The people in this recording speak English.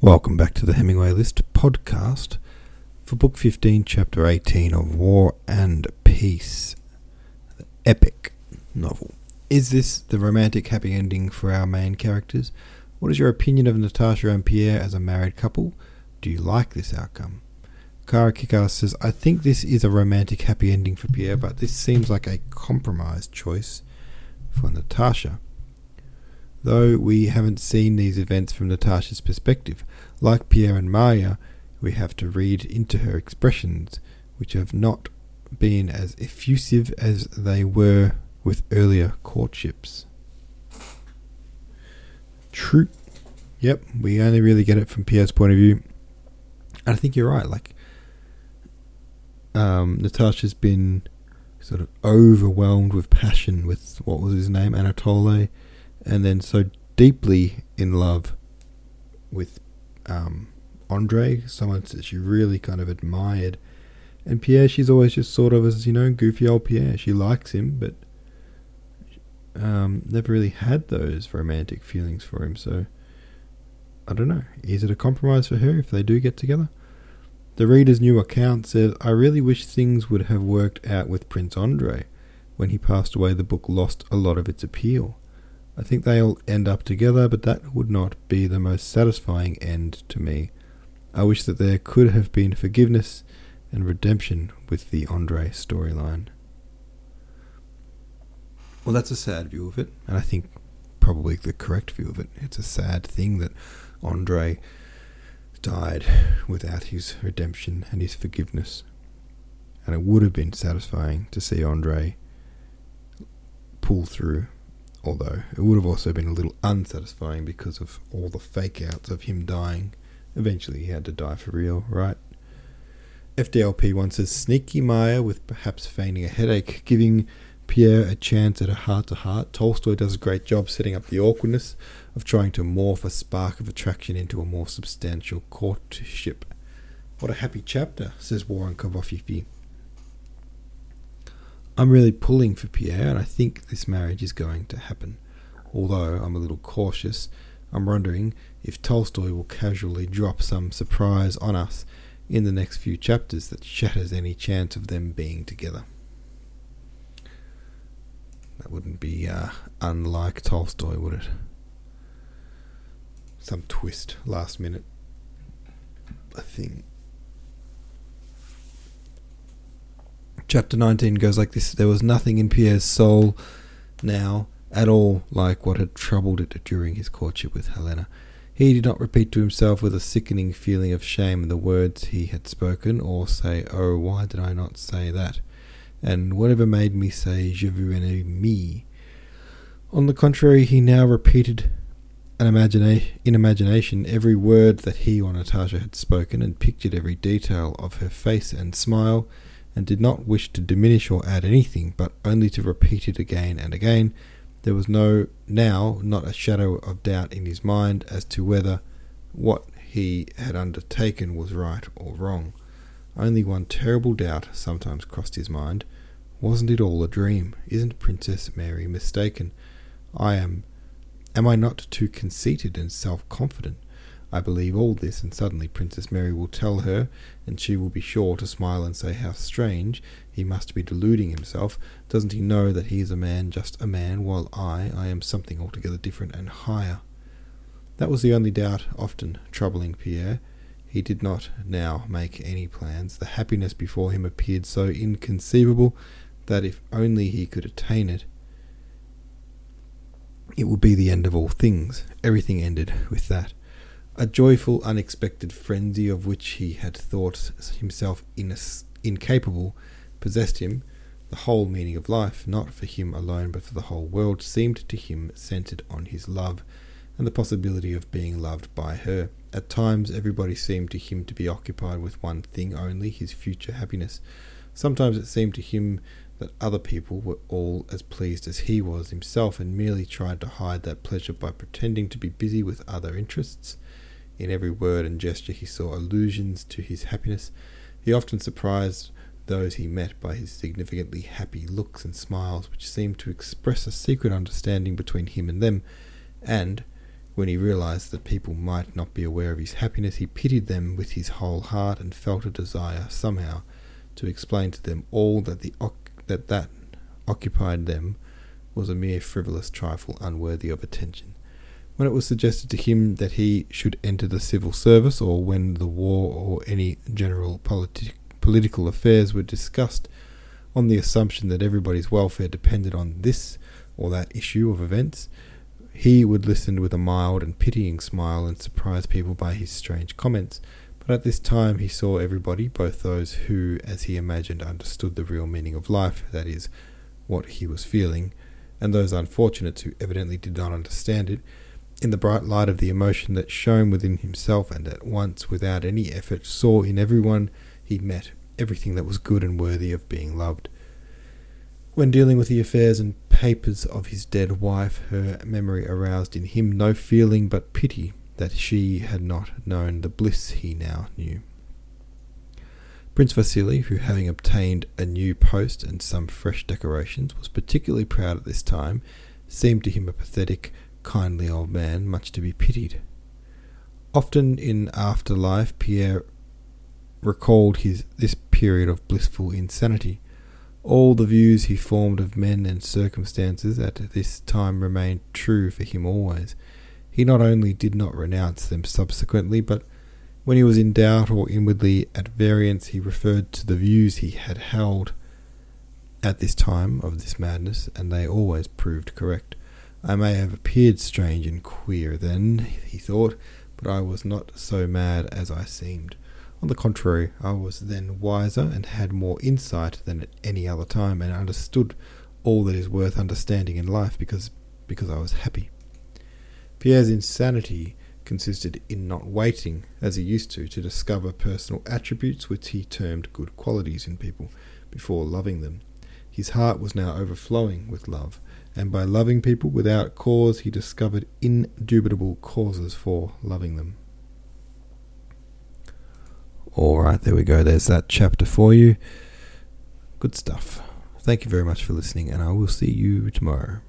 Welcome back to the Hemingway List podcast for Book 15, Chapter 18 of War and Peace, the epic novel. Is this the romantic happy ending for our main characters? What is your opinion of Natasha and Pierre as a married couple? Do you like this outcome? Kara Kickass says, I think this is a romantic happy ending for Pierre, but this seems like a compromised choice for Natasha. Though we haven't seen these events from Natasha's perspective, like Pierre and Marya, we have to read into her expressions, which have not been as effusive as they were with earlier courtships. True. Yep, we only really get it from Pierre's point of view. And I think you're right. Like, um, Natasha's been sort of overwhelmed with passion with what was his name, Anatole, and then so deeply in love with um, Andre, someone that she really kind of admired. And Pierre, she's always just sort of as, you know, goofy old Pierre. She likes him, but um, never really had those romantic feelings for him. So, I don't know. Is it a compromise for her if they do get together? The reader's new account says, I really wish things would have worked out with Prince Andre. When he passed away, the book lost a lot of its appeal. I think they all end up together, but that would not be the most satisfying end to me. I wish that there could have been forgiveness and redemption with the Andre storyline. Well, that's a sad view of it, and I think probably the correct view of it. It's a sad thing that Andre died without his redemption and his forgiveness. And it would have been satisfying to see Andre pull through although it would have also been a little unsatisfying because of all the fake outs of him dying. Eventually, he had to die for real, right? FDLP wants says sneaky Marya with perhaps feigning a headache, giving Pierre a chance at a heart to heart. Tolstoy does a great job setting up the awkwardness of trying to morph a spark of attraction into a more substantial courtship. What a happy chapter, says Warren Kovafifi. I'm really pulling for Pierre, and I think this marriage is going to happen. Although I'm a little cautious, I'm wondering if Tolstoy will casually drop some surprise on us in the next few chapters that shatters any chance of them being together. That wouldn't be uh, unlike Tolstoy, would it? Some twist last minute. I think. Chapter 19 goes like this There was nothing in Pierre's soul now at all like what had troubled it during his courtship with Helena. He did not repeat to himself with a sickening feeling of shame the words he had spoken, or say, Oh, why did I not say that? And whatever made me say, Je vous un ami. On the contrary, he now repeated imagina- in imagination every word that he or Natasha had spoken, and pictured every detail of her face and smile and did not wish to diminish or add anything, but only to repeat it again and again. There was no now not a shadow of doubt in his mind as to whether what he had undertaken was right or wrong. Only one terrible doubt sometimes crossed his mind. Wasn't it all a dream? Isn't Princess Mary mistaken? I am am I not too conceited and self confident? I believe all this, and suddenly Princess Mary will tell her, and she will be sure to smile and say, How strange! He must be deluding himself. Doesn't he know that he is a man, just a man, while I, I am something altogether different and higher? That was the only doubt often troubling Pierre. He did not now make any plans. The happiness before him appeared so inconceivable that if only he could attain it, it would be the end of all things. Everything ended with that. A joyful, unexpected frenzy of which he had thought himself incapable possessed him. The whole meaning of life, not for him alone but for the whole world, seemed to him centered on his love and the possibility of being loved by her. At times, everybody seemed to him to be occupied with one thing only his future happiness. Sometimes it seemed to him that other people were all as pleased as he was himself and merely tried to hide that pleasure by pretending to be busy with other interests. In every word and gesture he saw allusions to his happiness. He often surprised those he met by his significantly happy looks and smiles, which seemed to express a secret understanding between him and them, and, When he realized that people might not be aware of his happiness, he pitied them with his whole heart and felt a desire somehow to explain to them all that the that that occupied them was a mere frivolous trifle unworthy of attention. When it was suggested to him that he should enter the civil service, or when the war or any general politi- political affairs were discussed, on the assumption that everybody's welfare depended on this or that issue of events, he would listen with a mild and pitying smile and surprise people by his strange comments. But at this time he saw everybody, both those who, as he imagined, understood the real meaning of life, that is, what he was feeling, and those unfortunates who evidently did not understand it, in the bright light of the emotion that shone within himself, and at once, without any effort, saw in everyone he met everything that was good and worthy of being loved. When dealing with the affairs and papers of his dead wife, her memory aroused in him no feeling but pity that she had not known the bliss he now knew. Prince Vasily, who having obtained a new post and some fresh decorations, was particularly proud at this time, seemed to him a pathetic, kindly old man, much to be pitied. Often in after life, Pierre recalled his this period of blissful insanity. All the views he formed of men and circumstances at this time remained true for him always. He not only did not renounce them subsequently, but when he was in doubt or inwardly at variance, he referred to the views he had held at this time of this madness, and they always proved correct. I may have appeared strange and queer then, he thought, but I was not so mad as I seemed. On the contrary, I was then wiser and had more insight than at any other time, and understood all that is worth understanding in life because because I was happy. Pierre's insanity consisted in not waiting, as he used to, to discover personal attributes which he termed good qualities in people before loving them. His heart was now overflowing with love, and by loving people without cause, he discovered indubitable causes for loving them. All right, there we go. There's that chapter for you. Good stuff. Thank you very much for listening, and I will see you tomorrow.